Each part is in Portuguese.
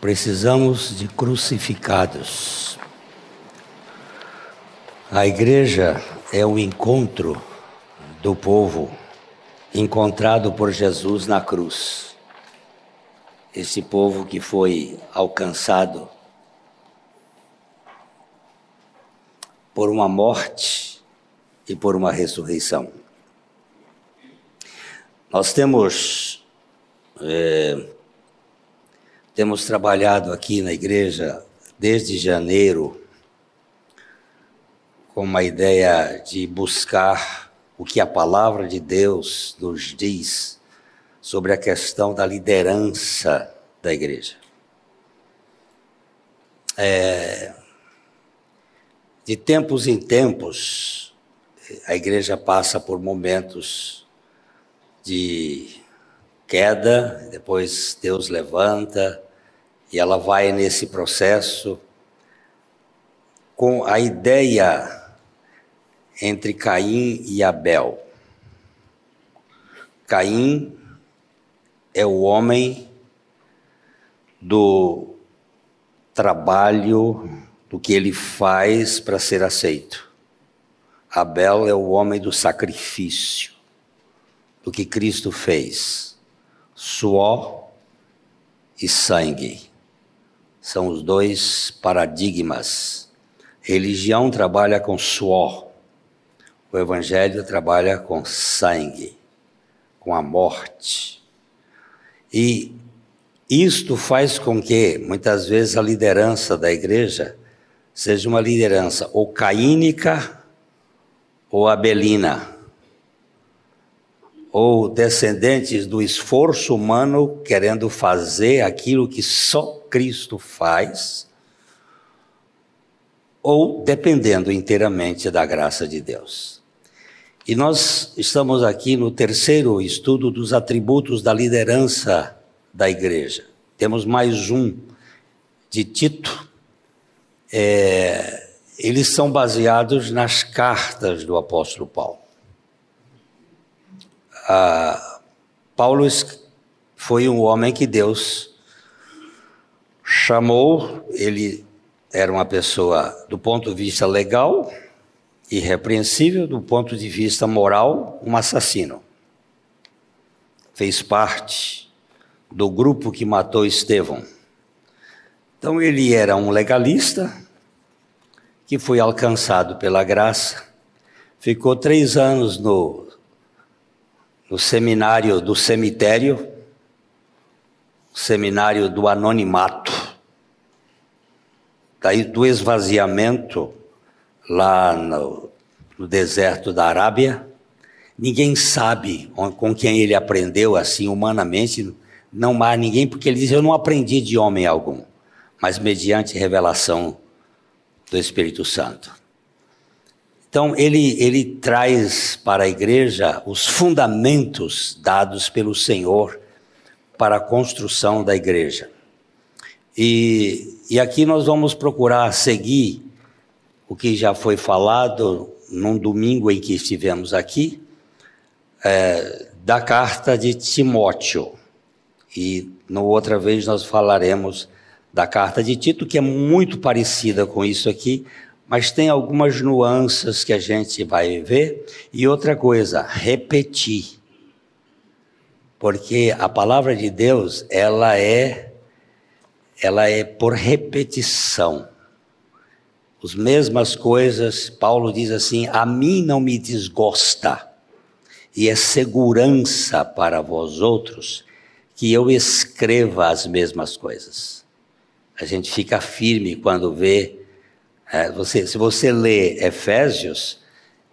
Precisamos de crucificados. A igreja é o encontro do povo encontrado por Jesus na cruz. Esse povo que foi alcançado por uma morte e por uma ressurreição. Nós temos é, temos trabalhado aqui na igreja desde janeiro com uma ideia de buscar o que a palavra de Deus nos diz sobre a questão da liderança da igreja. É, de tempos em tempos, a igreja passa por momentos de queda, depois Deus levanta, e ela vai nesse processo com a ideia entre Caim e Abel. Caim é o homem do trabalho, do que ele faz para ser aceito. Abel é o homem do sacrifício, do que Cristo fez. Suor e sangue são os dois paradigmas. Religião trabalha com suor, o Evangelho trabalha com sangue, com a morte. E isto faz com que, muitas vezes, a liderança da igreja seja uma liderança ou caínica ou abelina, ou descendentes do esforço humano querendo fazer aquilo que só Cristo faz, ou dependendo inteiramente da graça de Deus. E nós estamos aqui no terceiro estudo dos atributos da liderança da igreja. Temos mais um de Tito. É, eles são baseados nas cartas do apóstolo Paulo. Ah, Paulo foi um homem que Deus chamou, ele era uma pessoa, do ponto de vista legal, irrepreensível, do ponto de vista moral, um assassino. Fez parte do grupo que matou Estevão. Então ele era um legalista que foi alcançado pela graça, ficou três anos no, no seminário do cemitério, seminário do anonimato, daí do esvaziamento lá no, no deserto da Arábia. Ninguém sabe com quem ele aprendeu assim humanamente, não há ninguém, porque ele diz: Eu não aprendi de homem algum, mas mediante revelação do Espírito Santo. Então, ele, ele traz para a igreja os fundamentos dados pelo Senhor para a construção da igreja. E, e aqui nós vamos procurar seguir o que já foi falado num domingo em que estivemos aqui, é, da carta de Timóteo. E na outra vez nós falaremos da carta de Tito, que é muito parecida com isso aqui, mas tem algumas nuances que a gente vai ver. E outra coisa, repetir. Porque a palavra de Deus, ela é ela é por repetição. As mesmas coisas, Paulo diz assim: a mim não me desgosta, e é segurança para vós outros que eu escreva as mesmas coisas. A gente fica firme quando vê. É, você, se você lê Efésios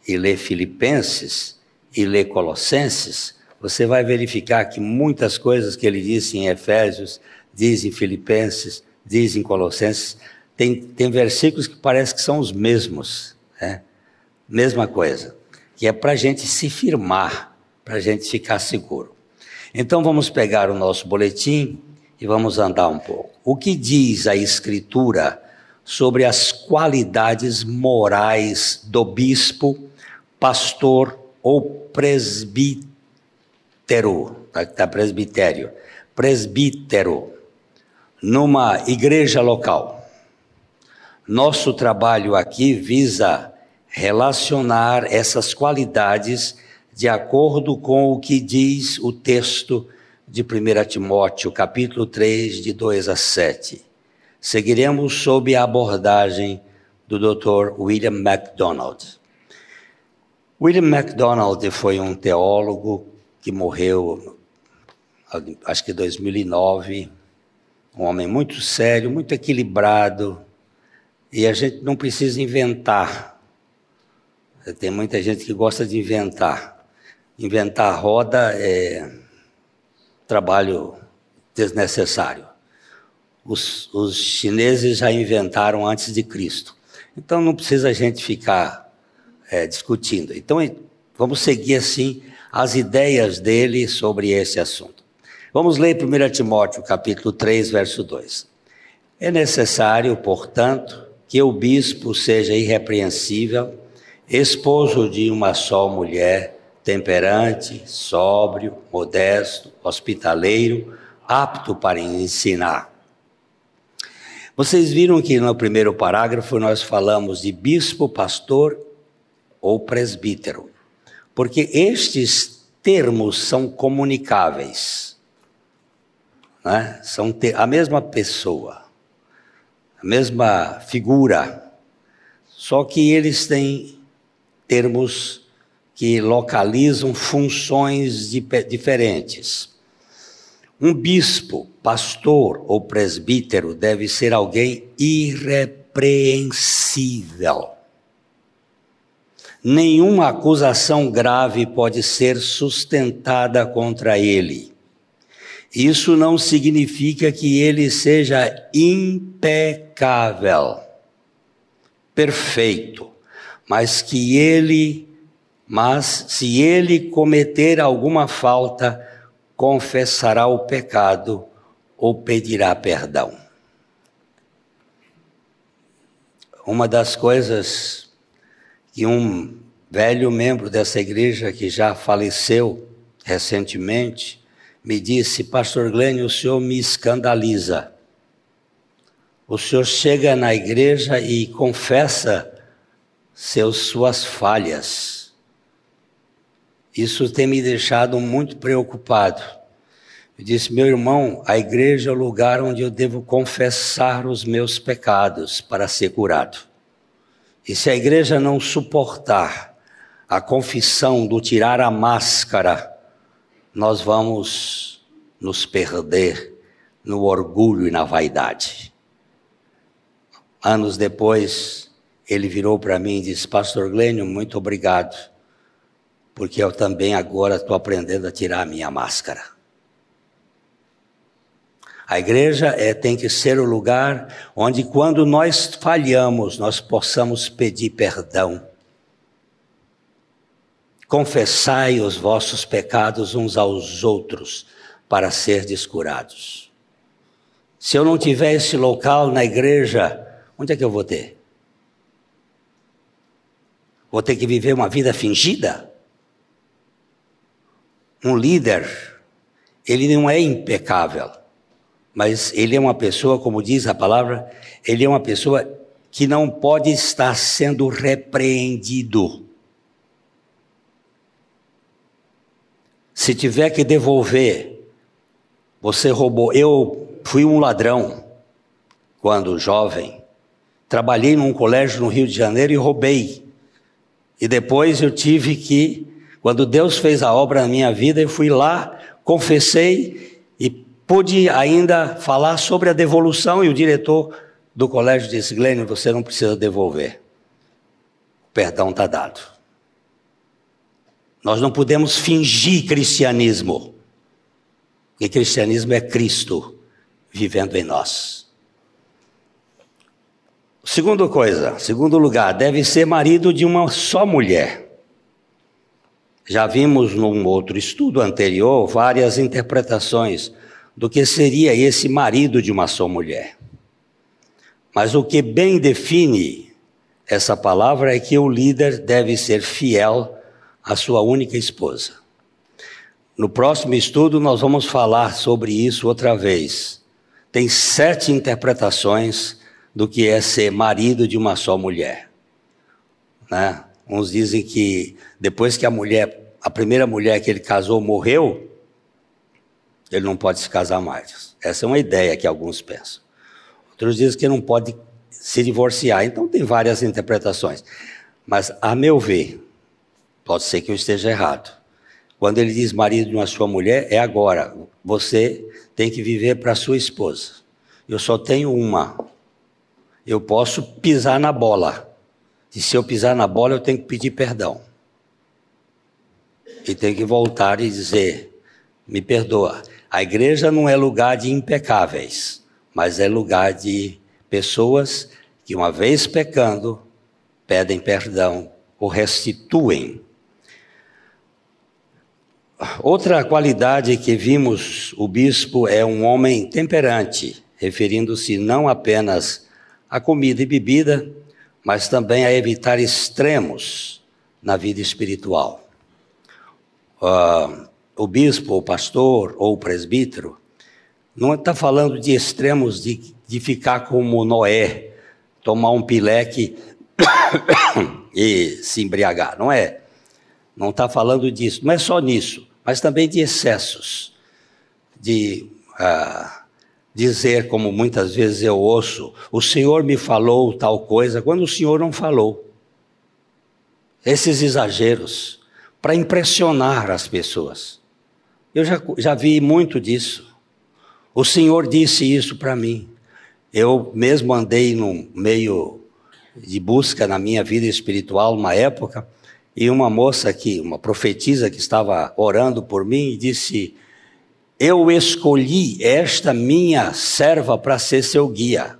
e lê Filipenses e lê Colossenses, você vai verificar que muitas coisas que ele disse em Efésios diz em Filipenses, diz em Colossenses, tem, tem versículos que parece que são os mesmos, né? mesma coisa, que é para a gente se firmar, para a gente ficar seguro. Então vamos pegar o nosso boletim e vamos andar um pouco. O que diz a Escritura sobre as qualidades morais do bispo, pastor ou presbítero, tá, tá presbitério, presbítero numa igreja local. Nosso trabalho aqui visa relacionar essas qualidades de acordo com o que diz o texto de 1 Timóteo, capítulo 3, de 2 a 7. Seguiremos sob a abordagem do Dr. William MacDonald. William MacDonald foi um teólogo que morreu, acho que em 2009, um homem muito sério, muito equilibrado, e a gente não precisa inventar. Tem muita gente que gosta de inventar. Inventar roda é trabalho desnecessário. Os, os chineses já inventaram antes de Cristo. Então não precisa a gente ficar é, discutindo. Então vamos seguir assim as ideias dele sobre esse assunto. Vamos ler 1 Timóteo, capítulo 3, verso 2. É necessário, portanto, que o bispo seja irrepreensível, esposo de uma só mulher, temperante, sóbrio, modesto, hospitaleiro, apto para ensinar. Vocês viram que no primeiro parágrafo nós falamos de bispo, pastor ou presbítero, porque estes termos são comunicáveis, né? são a mesma pessoa, a mesma figura, só que eles têm termos que localizam funções diferentes. Um bispo, pastor ou presbítero deve ser alguém irrepreensível. Nenhuma acusação grave pode ser sustentada contra ele. Isso não significa que ele seja impecável, perfeito, mas que ele mas se ele cometer alguma falta, confessará o pecado ou pedirá perdão. Uma das coisas que um velho membro dessa igreja que já faleceu recentemente me disse: Pastor Glênio, o senhor me escandaliza. O senhor chega na igreja e confessa seus, suas falhas isso tem me deixado muito preocupado. Eu disse, meu irmão, a igreja é o lugar onde eu devo confessar os meus pecados para ser curado. E se a igreja não suportar a confissão do tirar a máscara, nós vamos nos perder no orgulho e na vaidade. Anos depois, ele virou para mim e disse: Pastor Glênio, muito obrigado porque eu também agora estou aprendendo a tirar a minha máscara. A igreja é, tem que ser o lugar onde, quando nós falhamos, nós possamos pedir perdão. Confessai os vossos pecados uns aos outros para ser descurados. Se eu não tiver esse local na igreja, onde é que eu vou ter? Vou ter que viver uma vida fingida? Um líder, ele não é impecável, mas ele é uma pessoa, como diz a palavra, ele é uma pessoa que não pode estar sendo repreendido. Se tiver que devolver, você roubou. Eu fui um ladrão quando jovem. Trabalhei num colégio no Rio de Janeiro e roubei. E depois eu tive que quando Deus fez a obra na minha vida, eu fui lá, confessei e pude ainda falar sobre a devolução. E o diretor do colégio disse: Glênio, você não precisa devolver. O perdão está dado. Nós não podemos fingir cristianismo. E cristianismo é Cristo vivendo em nós. Segunda coisa, segundo lugar, deve ser marido de uma só mulher. Já vimos num outro estudo anterior várias interpretações do que seria esse marido de uma só mulher. Mas o que bem define essa palavra é que o líder deve ser fiel à sua única esposa. No próximo estudo, nós vamos falar sobre isso outra vez. tem sete interpretações do que é ser marido de uma só mulher. Né? Uns dizem que depois que a mulher, a primeira mulher que ele casou morreu, ele não pode se casar mais. Essa é uma ideia que alguns pensam. Outros dizem que não pode se divorciar. Então tem várias interpretações. Mas, a meu ver, pode ser que eu esteja errado. Quando ele diz marido de uma sua mulher, é agora. Você tem que viver para sua esposa. Eu só tenho uma. Eu posso pisar na bola. E se eu pisar na bola, eu tenho que pedir perdão. E tenho que voltar e dizer: me perdoa. A igreja não é lugar de impecáveis, mas é lugar de pessoas que, uma vez pecando, pedem perdão ou restituem. Outra qualidade que vimos o bispo é um homem temperante, referindo-se não apenas à comida e bebida, mas também a evitar extremos na vida espiritual. Uh, o bispo, o pastor ou o presbítero não está falando de extremos de, de ficar como Noé, tomar um pileque e se embriagar. Não é. Não está falando disso. Não é só nisso, mas também de excessos. De ah, dizer, como muitas vezes eu ouço, o Senhor me falou tal coisa, quando o Senhor não falou. Esses exageros para impressionar as pessoas. Eu já, já vi muito disso. O Senhor disse isso para mim. Eu mesmo andei num meio de busca na minha vida espiritual, uma época, e uma moça aqui, uma profetisa que estava orando por mim, disse: Eu escolhi esta minha serva para ser seu guia.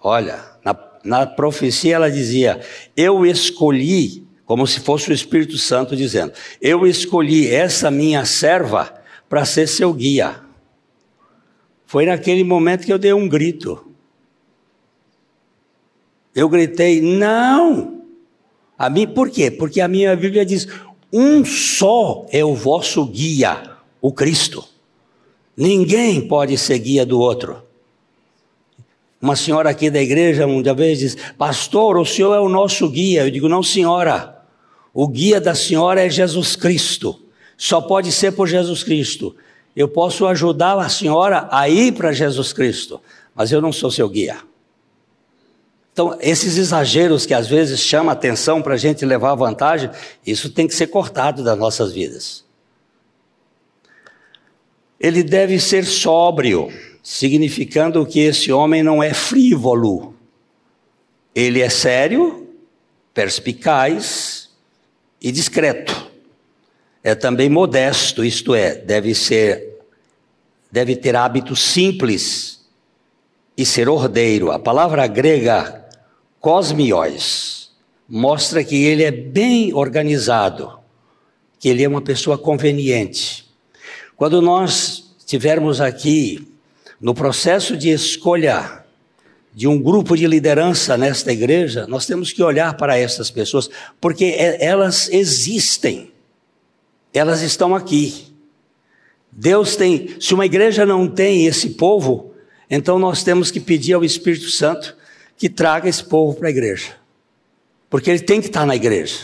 Olha, na, na profecia ela dizia: Eu escolhi, como se fosse o Espírito Santo dizendo: Eu escolhi essa minha serva para ser seu guia. Foi naquele momento que eu dei um grito. Eu gritei, não! A mim, por quê? Porque a minha Bíblia diz: um só é o vosso guia, o Cristo. Ninguém pode ser guia do outro. Uma senhora aqui da igreja, uma vez diz: Pastor, o senhor é o nosso guia. Eu digo: Não, senhora. O guia da senhora é Jesus Cristo. Só pode ser por Jesus Cristo. Eu posso ajudar a senhora a ir para Jesus Cristo, mas eu não sou seu guia. Então, esses exageros que às vezes chamam atenção para a gente levar vantagem, isso tem que ser cortado das nossas vidas. Ele deve ser sóbrio, significando que esse homem não é frívolo. Ele é sério, perspicaz e discreto é também modesto, isto é, deve ser deve ter hábitos simples e ser ordeiro. A palavra grega cosmios mostra que ele é bem organizado, que ele é uma pessoa conveniente. Quando nós estivermos aqui no processo de escolha de um grupo de liderança nesta igreja, nós temos que olhar para essas pessoas, porque é, elas existem elas estão aqui. Deus tem, se uma igreja não tem esse povo, então nós temos que pedir ao Espírito Santo que traga esse povo para a igreja. Porque ele tem que estar na igreja.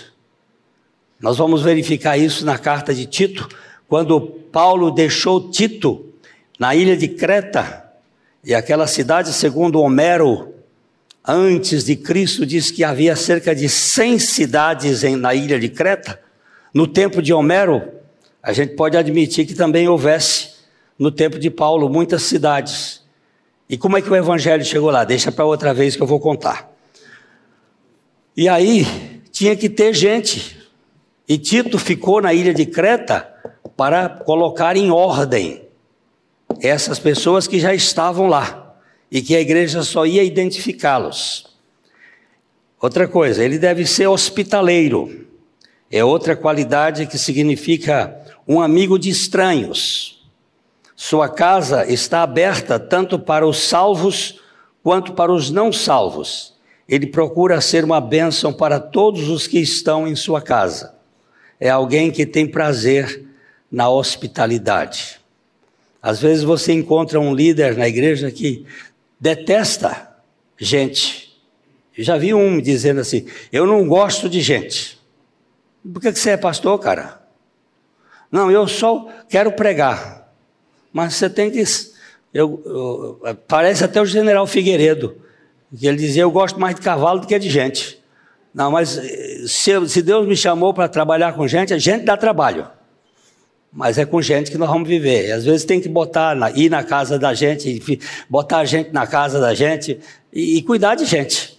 Nós vamos verificar isso na carta de Tito, quando Paulo deixou Tito na ilha de Creta, e aquela cidade, segundo Homero, antes de Cristo, diz que havia cerca de 100 cidades na ilha de Creta. No tempo de Homero, a gente pode admitir que também houvesse, no tempo de Paulo, muitas cidades. E como é que o evangelho chegou lá? Deixa para outra vez que eu vou contar. E aí, tinha que ter gente. E Tito ficou na ilha de Creta para colocar em ordem essas pessoas que já estavam lá e que a igreja só ia identificá-los. Outra coisa, ele deve ser hospitaleiro é outra qualidade que significa um amigo de estranhos. Sua casa está aberta tanto para os salvos quanto para os não salvos. Ele procura ser uma bênção para todos os que estão em sua casa. É alguém que tem prazer na hospitalidade. Às vezes você encontra um líder na igreja que detesta gente. Eu já vi um dizendo assim: Eu não gosto de gente. Por que você é pastor, cara? Não, eu só quero pregar. Mas você tem que. Eu, eu, parece até o general Figueiredo, que ele dizia: Eu gosto mais de cavalo do que de gente. Não, mas eh, se, se Deus me chamou para trabalhar com gente, a gente dá trabalho. Mas é com gente que nós vamos viver. Às vezes tem que botar, ir na casa da gente, botar a gente na casa da gente e, e cuidar de gente.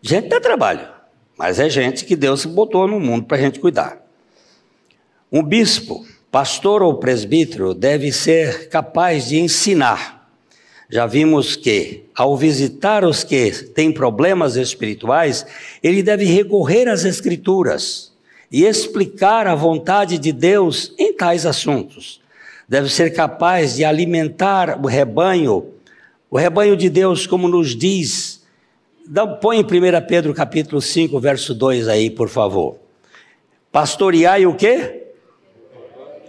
Gente dá trabalho, mas é gente que Deus botou no mundo para a gente cuidar. Um bispo, pastor ou presbítero deve ser capaz de ensinar. Já vimos que, ao visitar os que têm problemas espirituais, ele deve recorrer às Escrituras e explicar a vontade de Deus em tais assuntos. Deve ser capaz de alimentar o rebanho, o rebanho de Deus, como nos diz. põe em 1 Pedro capítulo 5, verso 2 aí, por favor. Pastoreai o quê?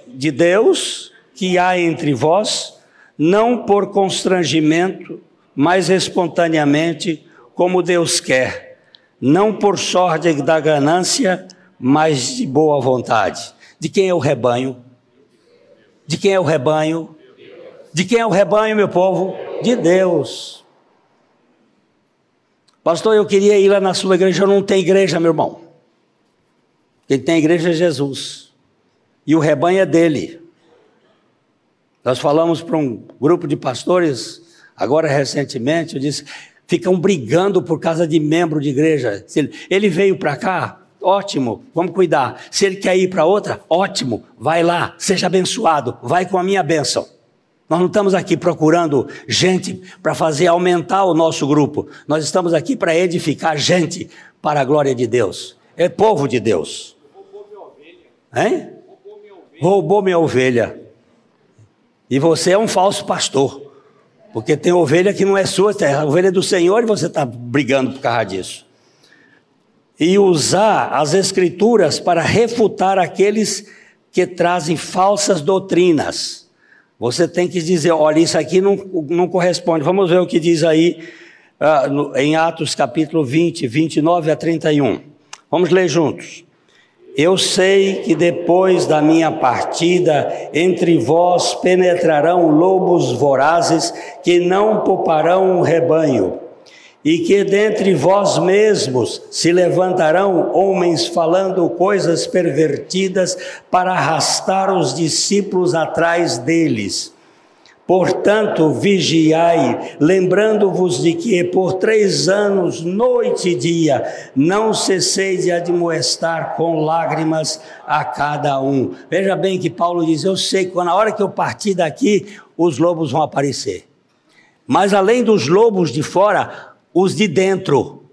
De Deus que há entre vós, não por constrangimento, mas espontaneamente, como Deus quer, não por sorte da ganância, mas de boa vontade. De quem é o rebanho? De quem é o rebanho? De quem é o rebanho, meu povo? De Deus. Pastor, eu queria ir lá na sua igreja, não tem igreja, meu irmão. Quem tem igreja é Jesus. E o rebanho é dele. Nós falamos para um grupo de pastores, agora recentemente, eu disse, ficam brigando por causa de membro de igreja. Ele veio para cá, ótimo, vamos cuidar. Se ele quer ir para outra, ótimo, vai lá, seja abençoado, vai com a minha bênção. Nós não estamos aqui procurando gente para fazer aumentar o nosso grupo. Nós estamos aqui para edificar gente para a glória de Deus. É povo de Deus. Roubou minha ovelha. Hein? Roubou minha ovelha. Roubou minha ovelha. E você é um falso pastor. Porque tem ovelha que não é sua, é a ovelha do Senhor e você está brigando por causa disso e usar as Escrituras para refutar aqueles que trazem falsas doutrinas. Você tem que dizer: olha, isso aqui não, não corresponde. Vamos ver o que diz aí uh, no, em Atos capítulo 20, 29 a 31. Vamos ler juntos. Eu sei que depois da minha partida, entre vós penetrarão lobos vorazes que não pouparão o rebanho e que dentre vós mesmos se levantarão homens falando coisas pervertidas para arrastar os discípulos atrás deles. Portanto, vigiai, lembrando-vos de que por três anos, noite e dia, não cessei de admoestar com lágrimas a cada um. Veja bem que Paulo diz: Eu sei que na hora que eu partir daqui, os lobos vão aparecer. Mas além dos lobos de fora, os de dentro.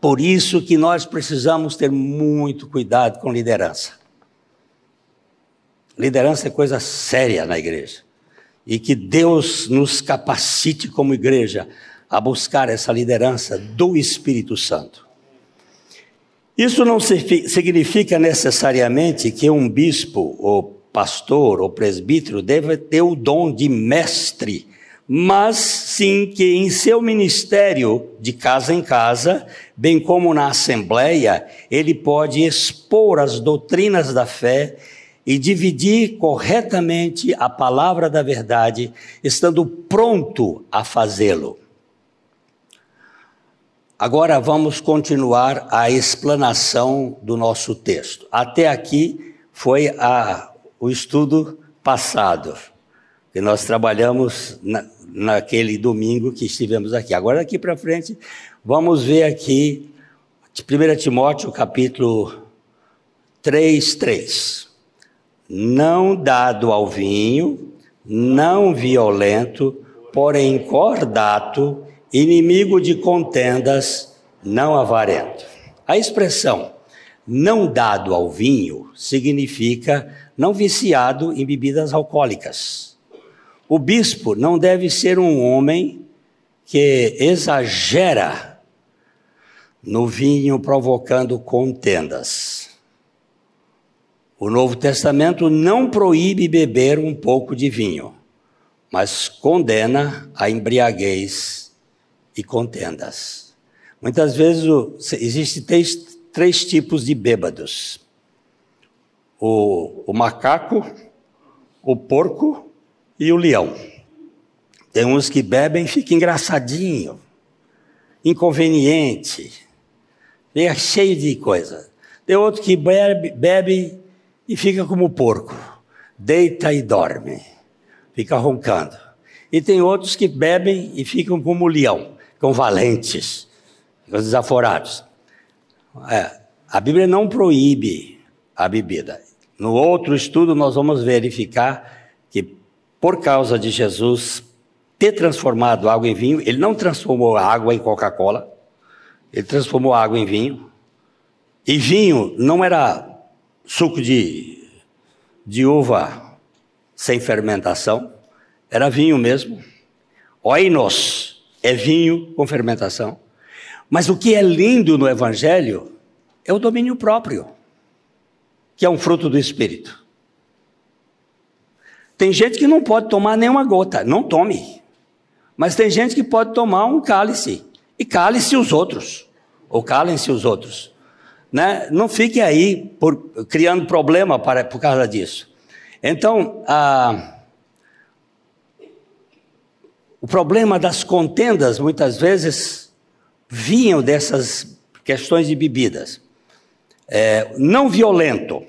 Por isso que nós precisamos ter muito cuidado com liderança. Liderança é coisa séria na igreja. E que Deus nos capacite como igreja a buscar essa liderança do Espírito Santo. Isso não significa necessariamente que um bispo, ou pastor, ou presbítero deve ter o dom de mestre mas sim que em seu ministério de casa em casa, bem como na assembleia, ele pode expor as doutrinas da fé e dividir corretamente a palavra da verdade, estando pronto a fazê-lo. Agora vamos continuar a explanação do nosso texto. Até aqui foi a, o estudo passado, que nós trabalhamos na, naquele domingo que estivemos aqui. Agora, daqui para frente, vamos ver aqui 1 Timóteo capítulo 3, 3. Não dado ao vinho, não violento, porém cordato, inimigo de contendas, não avarento. A expressão não dado ao vinho significa não viciado em bebidas alcoólicas. O bispo não deve ser um homem que exagera no vinho provocando contendas. O Novo Testamento não proíbe beber um pouco de vinho, mas condena a embriaguez e contendas. Muitas vezes existem três, três tipos de bêbados: o, o macaco, o porco e o leão. Tem uns que bebem e fica engraçadinho, inconveniente, fica cheio de coisa. Tem outro que bebe, bebe e fica como porco, deita e dorme, fica roncando. E tem outros que bebem e ficam como leão, com valentes, ficam desaforados. É, a Bíblia não proíbe a bebida. No outro estudo, nós vamos verificar que, por causa de Jesus ter transformado água em vinho, ele não transformou água em Coca-Cola, ele transformou água em vinho. E vinho não era suco de, de uva sem fermentação, era vinho mesmo. Oinos é vinho com fermentação. Mas o que é lindo no Evangelho é o domínio próprio, que é um fruto do Espírito. Tem gente que não pode tomar nenhuma gota, não tome. Mas tem gente que pode tomar um cálice, e cale-se os outros, ou calem-se os outros. Né? Não fique aí por, criando problema para, por causa disso. Então, o problema das contendas, muitas vezes, vinham dessas questões de bebidas. É, não violento,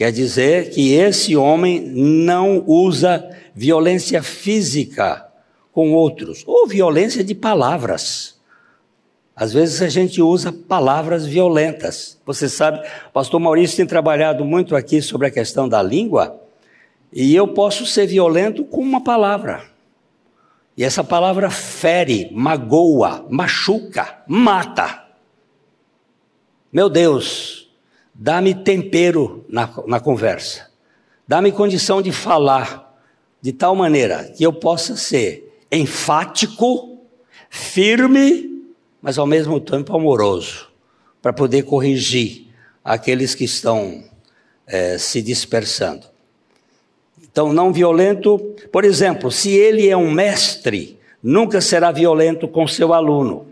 quer dizer que esse homem não usa violência física com outros, ou violência de palavras. Às vezes a gente usa palavras violentas. Você sabe, o pastor Maurício tem trabalhado muito aqui sobre a questão da língua, e eu posso ser violento com uma palavra. E essa palavra fere, magoa, machuca, mata. Meu Deus, dá-me tempero na, na conversa, dá-me condição de falar de tal maneira que eu possa ser enfático, firme mas ao mesmo tempo amoroso, para poder corrigir aqueles que estão é, se dispersando. Então, não violento, por exemplo, se ele é um mestre, nunca será violento com seu aluno.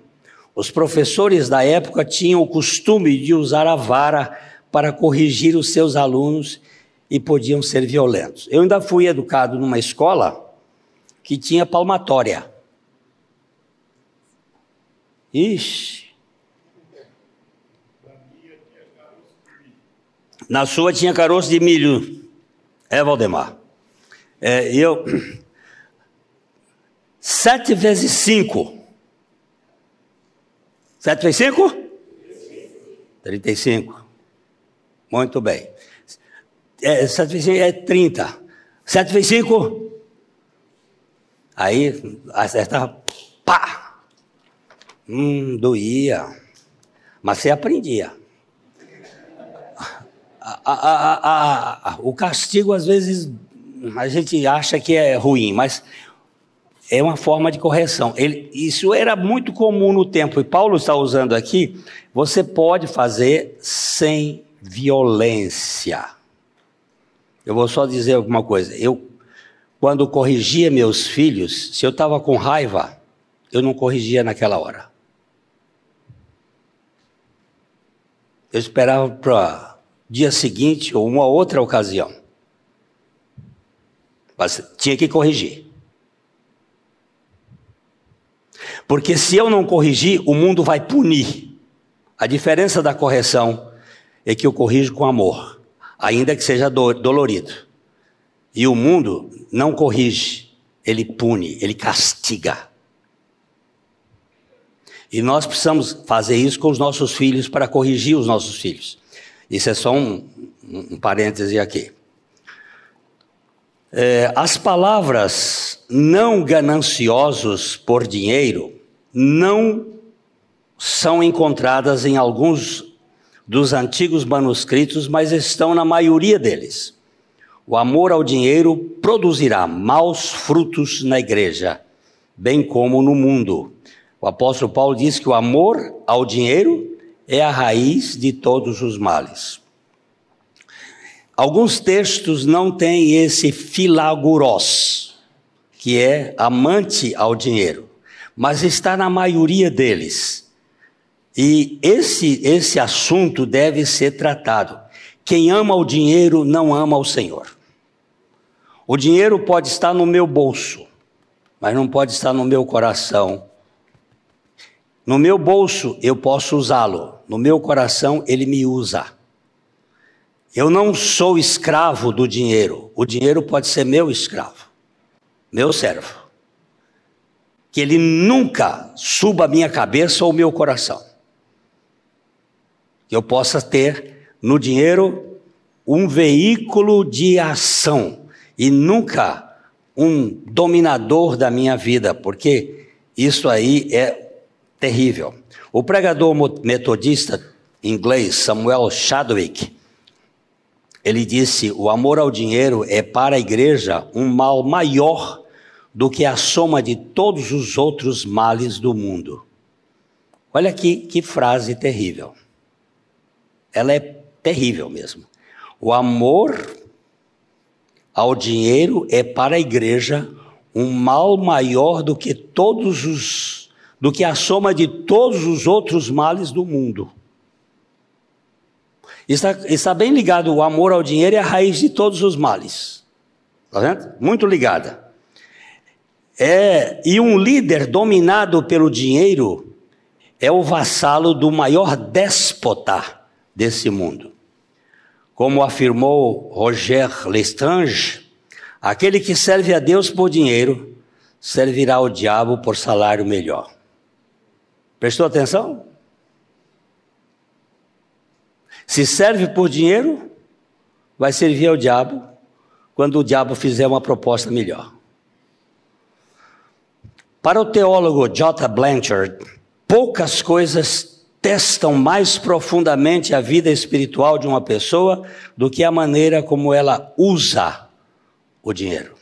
Os professores da época tinham o costume de usar a vara para corrigir os seus alunos e podiam ser violentos. Eu ainda fui educado numa escola que tinha palmatória. Ixi. Na sua tinha caroço de milho. É, Valdemar. É, eu. Sete vezes cinco. Sete vezes cinco? Trinta e cinco. Muito bem. É, sete vezes cinco é trinta. Sete vezes cinco? Aí acertava. Pá! Hum, doía. Mas você aprendia. A, a, a, o castigo, às vezes, a gente acha que é ruim, mas é uma forma de correção. Ele, isso era muito comum no tempo, e Paulo está usando aqui. Você pode fazer sem violência. Eu vou só dizer alguma coisa. Eu, quando corrigia meus filhos, se eu estava com raiva, eu não corrigia naquela hora. Eu esperava para dia seguinte ou uma outra ocasião. Mas tinha que corrigir. Porque se eu não corrigir, o mundo vai punir. A diferença da correção é que eu corrijo com amor, ainda que seja dolorido. E o mundo não corrige, ele pune, ele castiga. E nós precisamos fazer isso com os nossos filhos para corrigir os nossos filhos. Isso é só um, um parêntese aqui. É, as palavras não gananciosos por dinheiro não são encontradas em alguns dos antigos manuscritos, mas estão na maioria deles. O amor ao dinheiro produzirá maus frutos na igreja, bem como no mundo. O apóstolo Paulo diz que o amor ao dinheiro é a raiz de todos os males. Alguns textos não têm esse filaguros, que é amante ao dinheiro, mas está na maioria deles. E esse, esse assunto deve ser tratado. Quem ama o dinheiro não ama o Senhor. O dinheiro pode estar no meu bolso, mas não pode estar no meu coração. No meu bolso eu posso usá-lo, no meu coração ele me usa. Eu não sou escravo do dinheiro, o dinheiro pode ser meu escravo, meu servo. Que ele nunca suba a minha cabeça ou meu coração. Que eu possa ter no dinheiro um veículo de ação e nunca um dominador da minha vida, porque isso aí é terrível. O pregador metodista inglês Samuel Chadwick, ele disse: "O amor ao dinheiro é para a igreja um mal maior do que a soma de todos os outros males do mundo." Olha aqui que frase terrível. Ela é terrível mesmo. O amor ao dinheiro é para a igreja um mal maior do que todos os do que a soma de todos os outros males do mundo. Está, está bem ligado, o amor ao dinheiro é a raiz de todos os males. Está vendo? Muito ligada. É, e um líder dominado pelo dinheiro é o vassalo do maior déspota desse mundo. Como afirmou Roger Lestrange, aquele que serve a Deus por dinheiro servirá ao diabo por salário melhor. Prestou atenção? Se serve por dinheiro, vai servir ao diabo quando o diabo fizer uma proposta melhor. Para o teólogo J. Blanchard, poucas coisas testam mais profundamente a vida espiritual de uma pessoa do que a maneira como ela usa o dinheiro.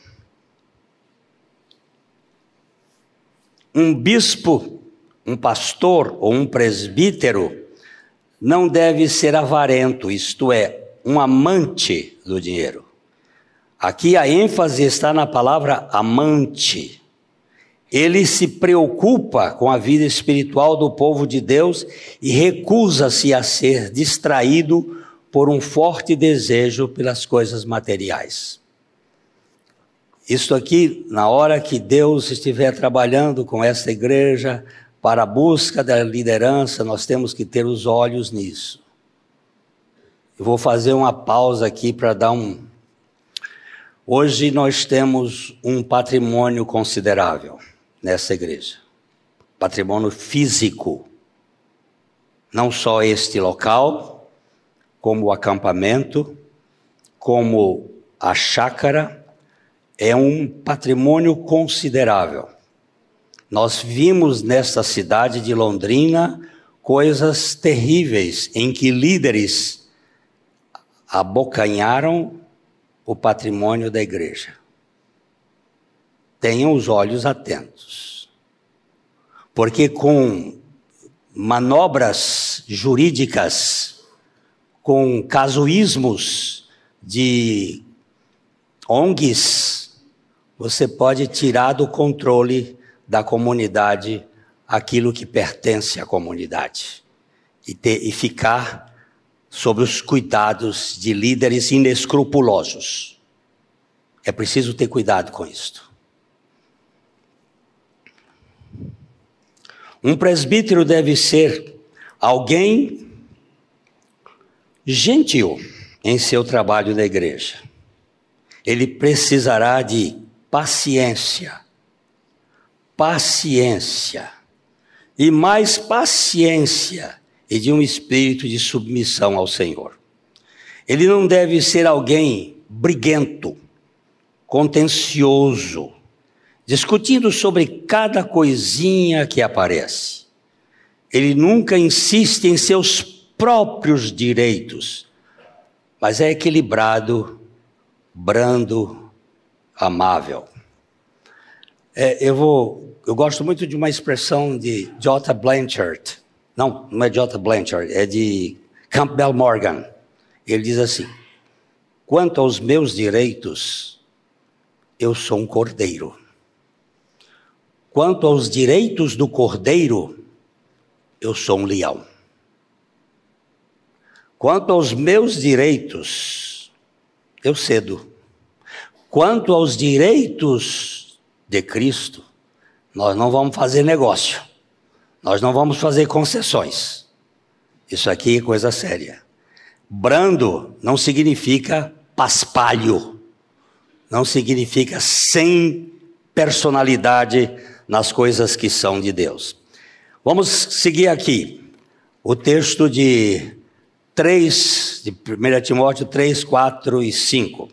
Um bispo, um pastor ou um presbítero não deve ser avarento, isto é, um amante do dinheiro. Aqui a ênfase está na palavra amante ele se preocupa com a vida espiritual do povo de Deus e recusa-se a ser distraído por um forte desejo pelas coisas materiais. Isto aqui, na hora que Deus estiver trabalhando com esta igreja para a busca da liderança, nós temos que ter os olhos nisso. Eu vou fazer uma pausa aqui para dar um. Hoje nós temos um patrimônio considerável nessa igreja. Patrimônio físico. Não só este local, como o acampamento, como a chácara, é um patrimônio considerável. Nós vimos nesta cidade de Londrina coisas terríveis em que líderes abocanharam o patrimônio da igreja tenham os olhos atentos. Porque com manobras jurídicas, com casuísmos de ONGs, você pode tirar do controle da comunidade aquilo que pertence à comunidade e, ter, e ficar sob os cuidados de líderes inescrupulosos. É preciso ter cuidado com isto. Um presbítero deve ser alguém gentil em seu trabalho na igreja. Ele precisará de paciência, paciência, e mais paciência e de um espírito de submissão ao Senhor. Ele não deve ser alguém briguento, contencioso, discutindo sobre cada coisinha que aparece. Ele nunca insiste em seus próprios direitos, mas é equilibrado, brando, amável. É, eu vou, eu gosto muito de uma expressão de J. Blanchard. Não, não é J. Blanchard, é de Campbell Morgan. Ele diz assim: Quanto aos meus direitos, eu sou um cordeiro. Quanto aos direitos do cordeiro, eu sou um leão. Quanto aos meus direitos, eu cedo. Quanto aos direitos de Cristo, nós não vamos fazer negócio. Nós não vamos fazer concessões. Isso aqui é coisa séria. Brando não significa paspalho, não significa sem personalidade nas coisas que são de Deus. Vamos seguir aqui o texto de 3, de 1 Timóteo 3, 4 e 5.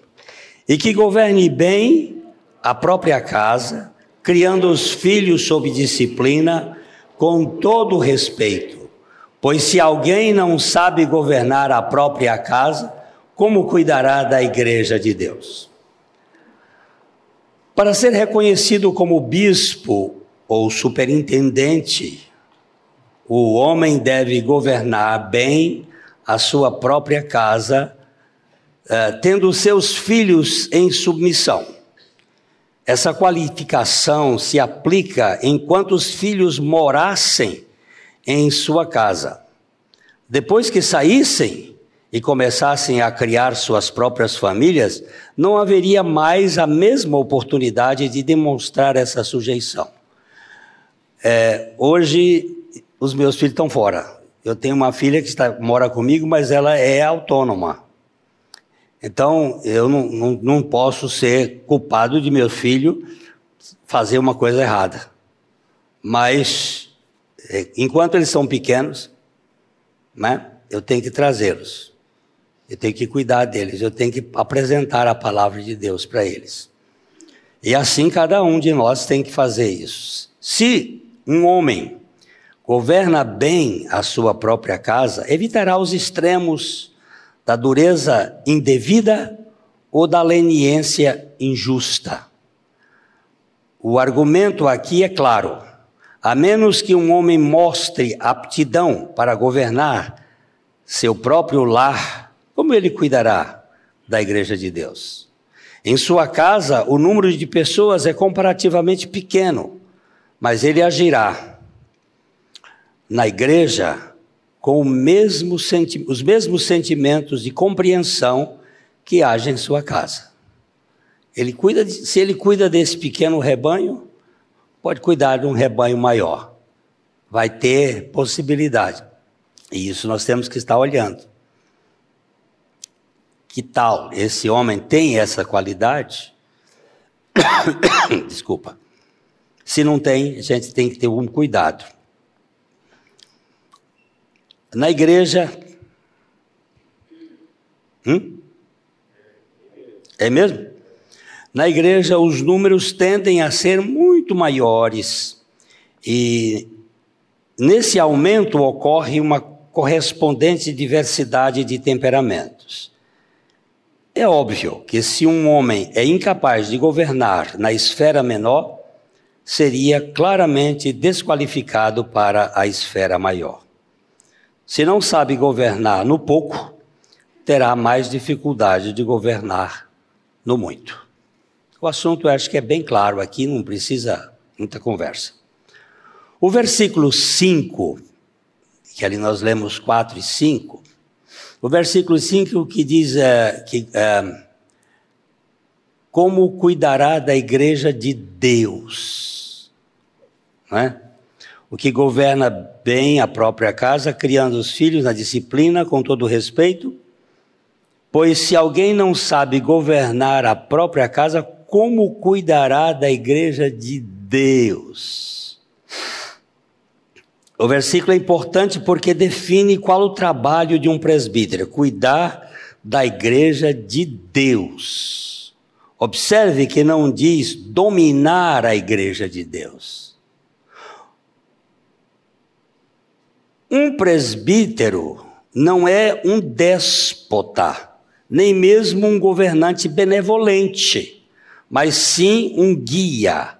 E que governe bem a própria casa, criando os filhos sob disciplina, com todo respeito. Pois se alguém não sabe governar a própria casa, como cuidará da igreja de Deus? Para ser reconhecido como bispo ou superintendente, o homem deve governar bem a sua própria casa, eh, tendo seus filhos em submissão. Essa qualificação se aplica enquanto os filhos morassem em sua casa. Depois que saíssem e começassem a criar suas próprias famílias, não haveria mais a mesma oportunidade de demonstrar essa sujeição. É, hoje, os meus filhos estão fora. Eu tenho uma filha que está, mora comigo, mas ela é autônoma. Então, eu não, não, não posso ser culpado de meu filho fazer uma coisa errada. Mas, é, enquanto eles são pequenos, né, eu tenho que trazê-los. Eu tenho que cuidar deles, eu tenho que apresentar a palavra de Deus para eles. E assim cada um de nós tem que fazer isso. Se um homem governa bem a sua própria casa, evitará os extremos da dureza indevida ou da leniência injusta. O argumento aqui é claro: a menos que um homem mostre aptidão para governar seu próprio lar, como ele cuidará da igreja de Deus? Em sua casa, o número de pessoas é comparativamente pequeno, mas ele agirá na igreja com mesmo os mesmos sentimentos de compreensão que age em sua casa. Ele cuida de, se ele cuida desse pequeno rebanho, pode cuidar de um rebanho maior. Vai ter possibilidade. E isso nós temos que estar olhando. Que tal esse homem tem essa qualidade? Desculpa. Se não tem, a gente tem que ter um cuidado. Na igreja. Hum? É mesmo? Na igreja, os números tendem a ser muito maiores e nesse aumento ocorre uma correspondente diversidade de temperamentos. É óbvio que se um homem é incapaz de governar na esfera menor, seria claramente desqualificado para a esfera maior. Se não sabe governar no pouco, terá mais dificuldade de governar no muito. O assunto acho que é bem claro aqui, não precisa muita conversa. O versículo 5, que ali nós lemos 4 e 5, o versículo 5 que diz é, que é, como cuidará da igreja de Deus, não é? o que governa bem a própria casa, criando os filhos na disciplina com todo respeito. Pois se alguém não sabe governar a própria casa, como cuidará da igreja de Deus? O versículo é importante porque define qual o trabalho de um presbítero: cuidar da igreja de Deus. Observe que não diz dominar a igreja de Deus. Um presbítero não é um déspota, nem mesmo um governante benevolente, mas sim um guia,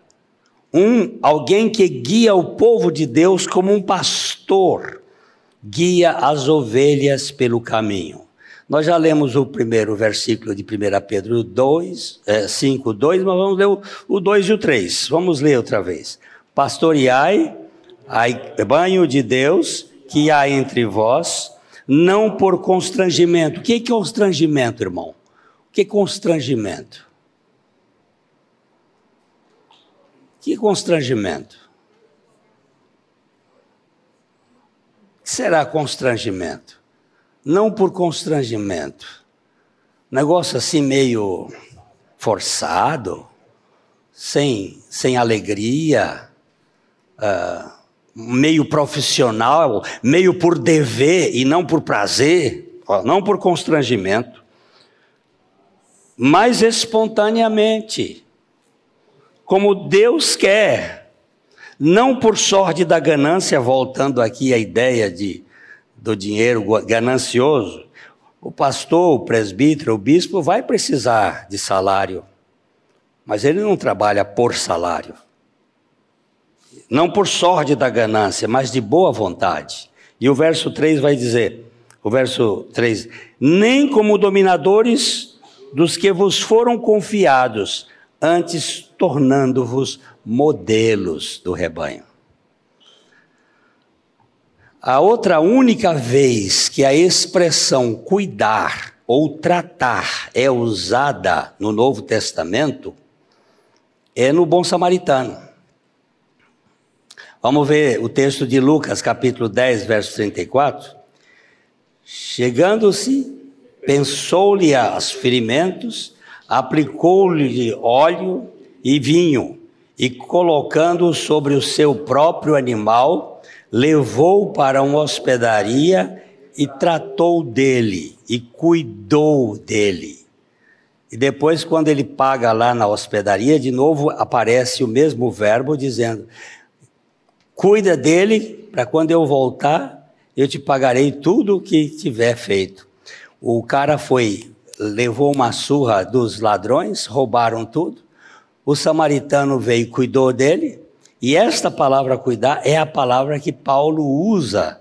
um alguém que guia o povo de Deus como um pastor, guia as ovelhas pelo caminho. Nós já lemos o primeiro versículo de 1 Pedro 2, é, 5, 2, mas vamos ler o, o 2 e o 3. Vamos ler outra vez. Pastoreai banho de Deus que há entre vós, não por constrangimento. O que é constrangimento, irmão? O que é constrangimento? Que constrangimento? Que será constrangimento? Não por constrangimento. Negócio assim meio forçado, sem, sem alegria, uh, meio profissional, meio por dever e não por prazer, não por constrangimento, mas espontaneamente como Deus quer, não por sorte da ganância, voltando aqui à ideia de, do dinheiro ganancioso. O pastor, o presbítero, o bispo vai precisar de salário, mas ele não trabalha por salário. Não por sorte da ganância, mas de boa vontade. E o verso 3 vai dizer: o verso 3: Nem como dominadores dos que vos foram confiados, antes tornando-vos modelos do rebanho. A outra única vez que a expressão cuidar ou tratar é usada no Novo Testamento é no Bom Samaritano. Vamos ver o texto de Lucas, capítulo 10, verso 34. Chegando-se, pensou-lhe aos ferimentos aplicou-lhe óleo e vinho, e colocando sobre o seu próprio animal, levou para uma hospedaria e tratou dele, e cuidou dele. E depois, quando ele paga lá na hospedaria, de novo aparece o mesmo verbo dizendo: Cuida dele, para quando eu voltar, eu te pagarei tudo o que tiver feito. O cara foi levou uma surra dos ladrões, roubaram tudo. O samaritano veio e cuidou dele. E esta palavra cuidar é a palavra que Paulo usa,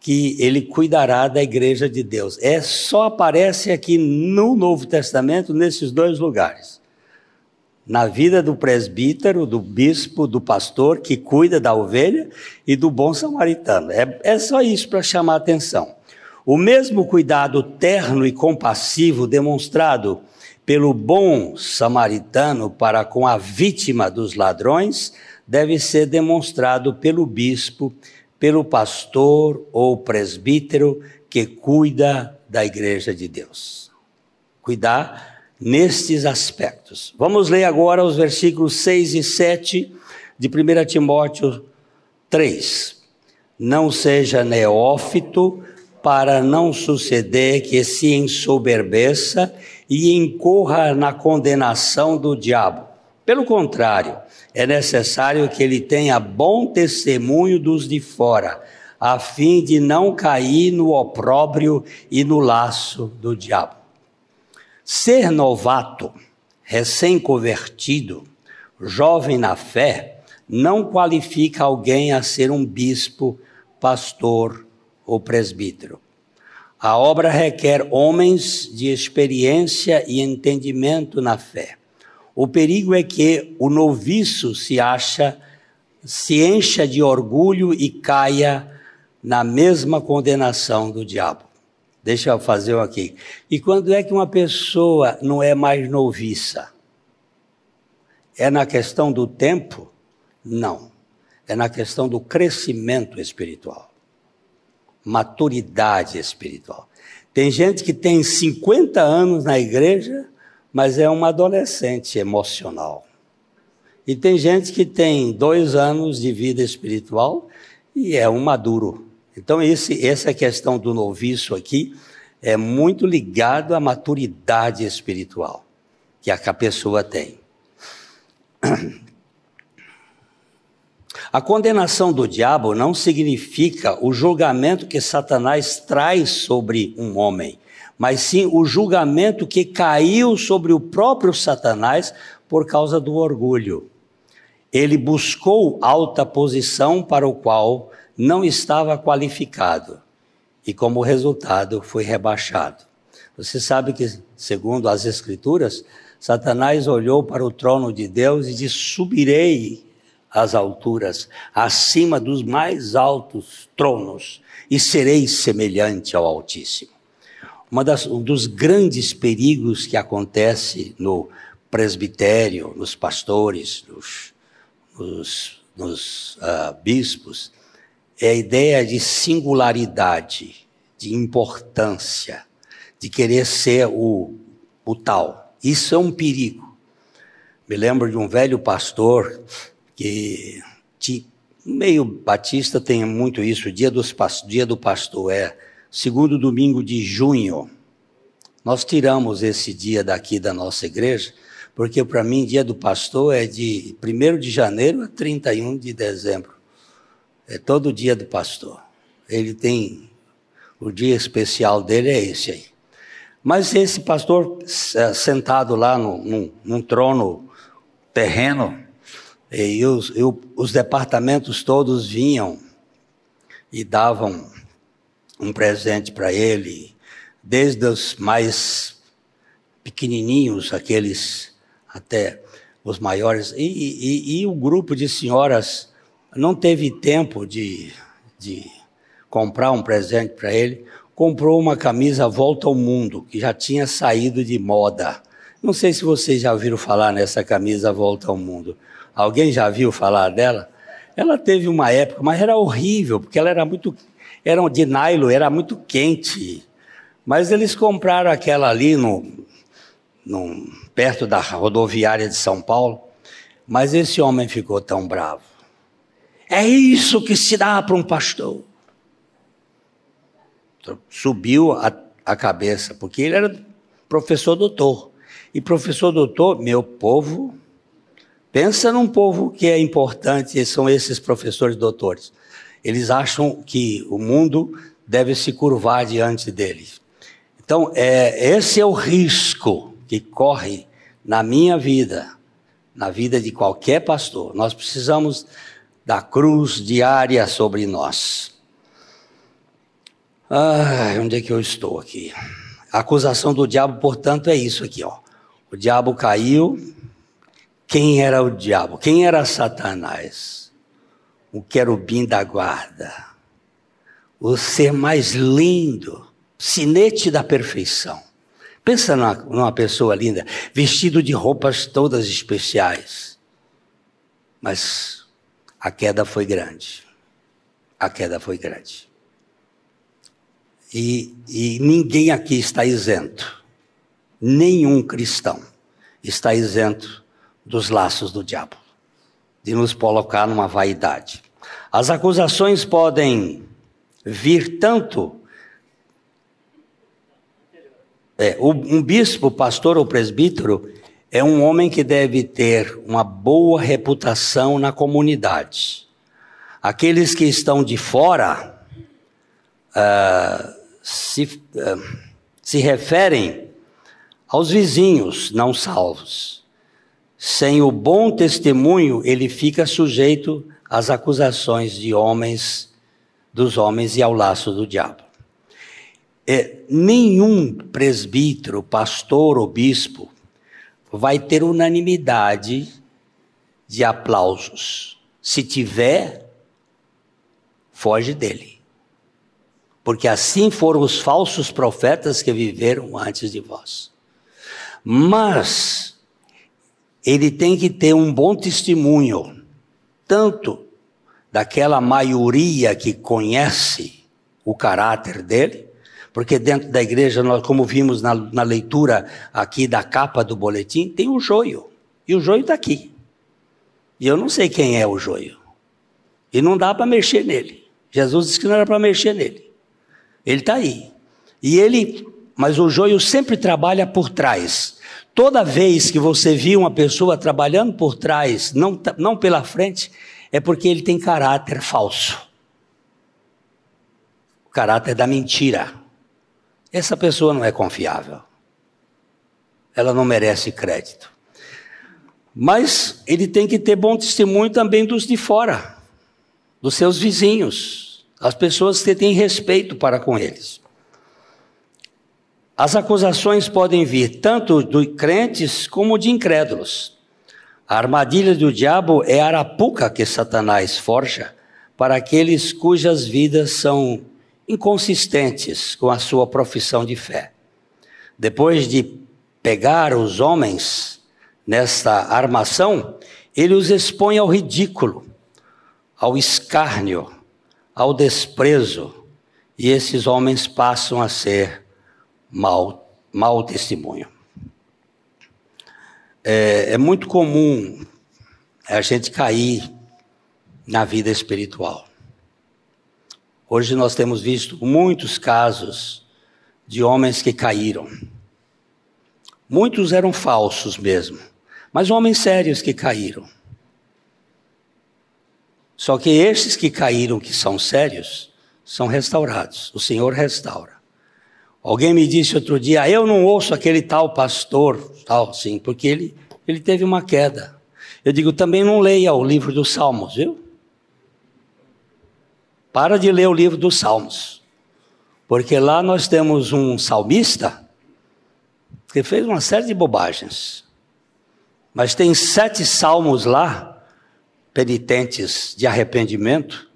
que ele cuidará da igreja de Deus. É só aparece aqui no Novo Testamento nesses dois lugares. Na vida do presbítero, do bispo, do pastor que cuida da ovelha e do bom samaritano. É, é só isso para chamar a atenção. O mesmo cuidado terno e compassivo demonstrado pelo bom samaritano para com a vítima dos ladrões deve ser demonstrado pelo bispo, pelo pastor ou presbítero que cuida da igreja de Deus. Cuidar nestes aspectos. Vamos ler agora os versículos 6 e 7 de 1 Timóteo 3. Não seja neófito, para não suceder que se ensoberbeça e incorra na condenação do diabo. Pelo contrário, é necessário que ele tenha bom testemunho dos de fora, a fim de não cair no opróbrio e no laço do diabo. Ser novato, recém-convertido, jovem na fé, não qualifica alguém a ser um bispo, pastor ou presbítero. A obra requer homens de experiência e entendimento na fé. O perigo é que o noviço se acha, se encha de orgulho e caia na mesma condenação do diabo. Deixa eu fazer um aqui. E quando é que uma pessoa não é mais noviça? É na questão do tempo? Não. É na questão do crescimento espiritual maturidade espiritual. Tem gente que tem 50 anos na igreja, mas é uma adolescente emocional. E tem gente que tem dois anos de vida espiritual e é um maduro. Então, esse, essa questão do noviço aqui é muito ligado à maturidade espiritual que a pessoa tem. A condenação do diabo não significa o julgamento que Satanás traz sobre um homem, mas sim o julgamento que caiu sobre o próprio Satanás por causa do orgulho. Ele buscou alta posição para o qual não estava qualificado e, como resultado, foi rebaixado. Você sabe que, segundo as Escrituras, Satanás olhou para o trono de Deus e disse: Subirei às alturas, acima dos mais altos tronos, e serei semelhante ao Altíssimo. Das, um dos grandes perigos que acontece no presbitério, nos pastores, nos, nos, nos uh, bispos, é a ideia de singularidade, de importância, de querer ser o, o tal. Isso é um perigo. Me lembro de um velho pastor que meio batista tem muito isso, dia, dos, dia do pastor é segundo domingo de junho. Nós tiramos esse dia daqui da nossa igreja, porque para mim dia do pastor é de 1 de janeiro a 31 de dezembro. É todo dia do pastor. Ele tem o dia especial dele é esse aí. Mas esse pastor sentado lá no, num, num trono terreno, e os, os departamentos todos vinham e davam um presente para ele, desde os mais pequenininhos, aqueles até os maiores. E, e, e o grupo de senhoras não teve tempo de, de comprar um presente para ele comprou uma camisa Volta ao Mundo, que já tinha saído de moda. Não sei se vocês já ouviram falar nessa camisa Volta ao Mundo. Alguém já viu falar dela? Ela teve uma época, mas era horrível, porque ela era muito. Era de nylon, era muito quente. Mas eles compraram aquela ali no, no, perto da rodoviária de São Paulo. Mas esse homem ficou tão bravo. É isso que se dá para um pastor subiu a, a cabeça, porque ele era professor doutor. E professor doutor, meu povo, pensa num povo que é importante, são esses professores doutores. Eles acham que o mundo deve se curvar diante deles. Então, é, esse é o risco que corre na minha vida, na vida de qualquer pastor. Nós precisamos da cruz diária sobre nós. Ah, onde é que eu estou aqui? A acusação do diabo, portanto, é isso aqui, ó. O diabo caiu. Quem era o diabo? Quem era Satanás? O querubim da guarda. O ser mais lindo, sinete da perfeição. Pensa numa, numa pessoa linda, vestido de roupas todas especiais. Mas a queda foi grande. A queda foi grande. E, e ninguém aqui está isento. Nenhum cristão está isento dos laços do diabo, de nos colocar numa vaidade. As acusações podem vir tanto. É, um bispo, pastor ou presbítero é um homem que deve ter uma boa reputação na comunidade. Aqueles que estão de fora, uh, se, eh, se referem aos vizinhos não salvos. Sem o bom testemunho, ele fica sujeito às acusações de homens, dos homens e ao laço do diabo. É, nenhum presbítero, pastor ou bispo vai ter unanimidade de aplausos. Se tiver, foge dele porque assim foram os falsos profetas que viveram antes de vós. Mas ele tem que ter um bom testemunho, tanto daquela maioria que conhece o caráter dele, porque dentro da igreja, nós, como vimos na, na leitura aqui da capa do boletim, tem o joio. E o joio está aqui. E eu não sei quem é o joio. E não dá para mexer nele. Jesus disse que não era para mexer nele. Ele está aí. E ele, mas o joio sempre trabalha por trás. Toda vez que você viu uma pessoa trabalhando por trás, não, não pela frente, é porque ele tem caráter falso. O caráter da mentira. Essa pessoa não é confiável. Ela não merece crédito. Mas ele tem que ter bom testemunho também dos de fora, dos seus vizinhos as pessoas que têm respeito para com eles. As acusações podem vir tanto de crentes como de incrédulos. A armadilha do diabo é a arapuca que Satanás forja para aqueles cujas vidas são inconsistentes com a sua profissão de fé. Depois de pegar os homens nesta armação, ele os expõe ao ridículo, ao escárnio, ao desprezo, e esses homens passam a ser mau, mau testemunho. É, é muito comum a gente cair na vida espiritual. Hoje nós temos visto muitos casos de homens que caíram. Muitos eram falsos mesmo, mas homens sérios que caíram. Só que esses que caíram, que são sérios, são restaurados. O Senhor restaura. Alguém me disse outro dia, ah, eu não ouço aquele tal pastor, tal, sim, porque ele, ele teve uma queda. Eu digo, também não leia o livro dos Salmos, viu? Para de ler o livro dos Salmos. Porque lá nós temos um salmista que fez uma série de bobagens. Mas tem sete salmos lá, penitentes de arrependimento,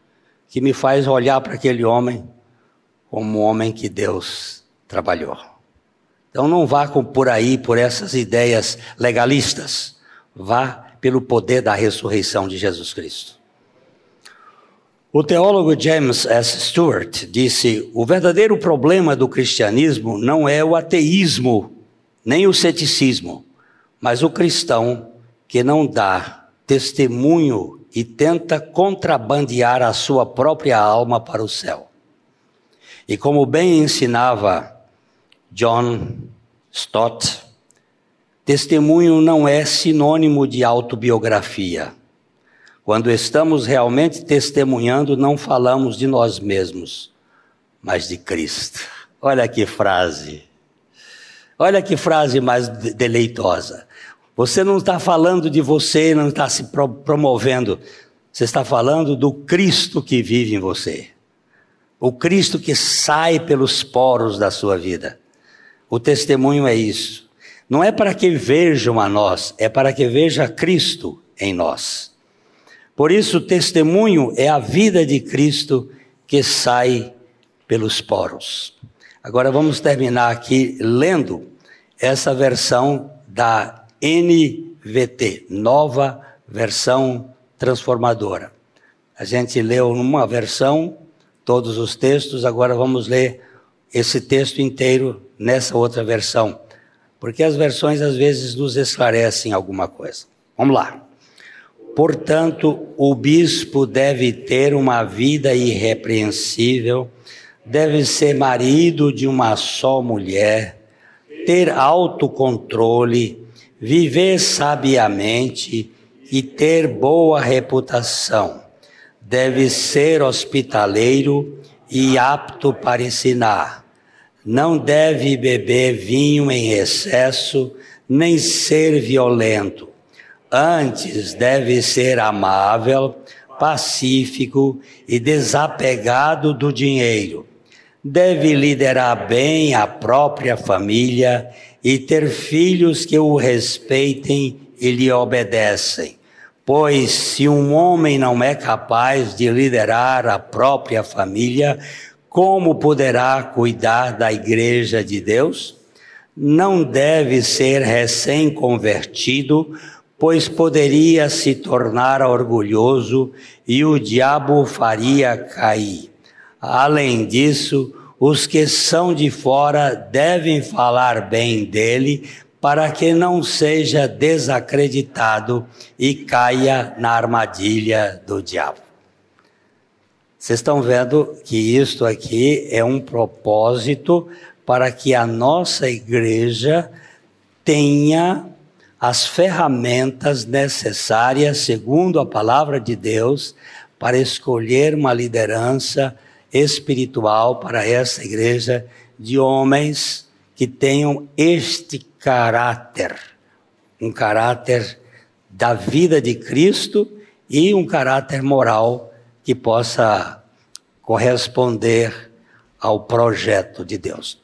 que me faz olhar para aquele homem como um homem que Deus trabalhou. Então não vá por aí por essas ideias legalistas. Vá pelo poder da ressurreição de Jesus Cristo. O teólogo James S. Stewart disse: o verdadeiro problema do cristianismo não é o ateísmo, nem o ceticismo, mas o cristão que não dá testemunho e tenta contrabandear a sua própria alma para o céu. E como bem ensinava John Stott, testemunho não é sinônimo de autobiografia. Quando estamos realmente testemunhando, não falamos de nós mesmos, mas de Cristo. Olha que frase. Olha que frase mais deleitosa. Você não está falando de você, não está se promovendo. Você está falando do Cristo que vive em você. O Cristo que sai pelos poros da sua vida. O testemunho é isso. Não é para que vejam a nós, é para que veja Cristo em nós. Por isso, o testemunho é a vida de Cristo que sai pelos poros. Agora vamos terminar aqui lendo essa versão da NVT, nova versão transformadora. A gente leu numa versão todos os textos, agora vamos ler esse texto inteiro nessa outra versão, porque as versões às vezes nos esclarecem alguma coisa. Vamos lá. Portanto, o bispo deve ter uma vida irrepreensível, deve ser marido de uma só mulher, ter autocontrole, viver sabiamente e ter boa reputação. Deve ser hospitaleiro e apto para ensinar. Não deve beber vinho em excesso, nem ser violento Antes deve ser amável, pacífico e desapegado do dinheiro. Deve liderar bem a própria família e ter filhos que o respeitem e lhe obedecem. Pois se um homem não é capaz de liderar a própria família, como poderá cuidar da igreja de Deus? Não deve ser recém-convertido, pois poderia se tornar orgulhoso e o diabo faria cair. Além disso, os que são de fora devem falar bem dele, para que não seja desacreditado e caia na armadilha do diabo. Vocês estão vendo que isto aqui é um propósito para que a nossa igreja tenha as ferramentas necessárias, segundo a palavra de Deus, para escolher uma liderança espiritual para essa igreja de homens que tenham este caráter, um caráter da vida de Cristo e um caráter moral que possa corresponder ao projeto de Deus.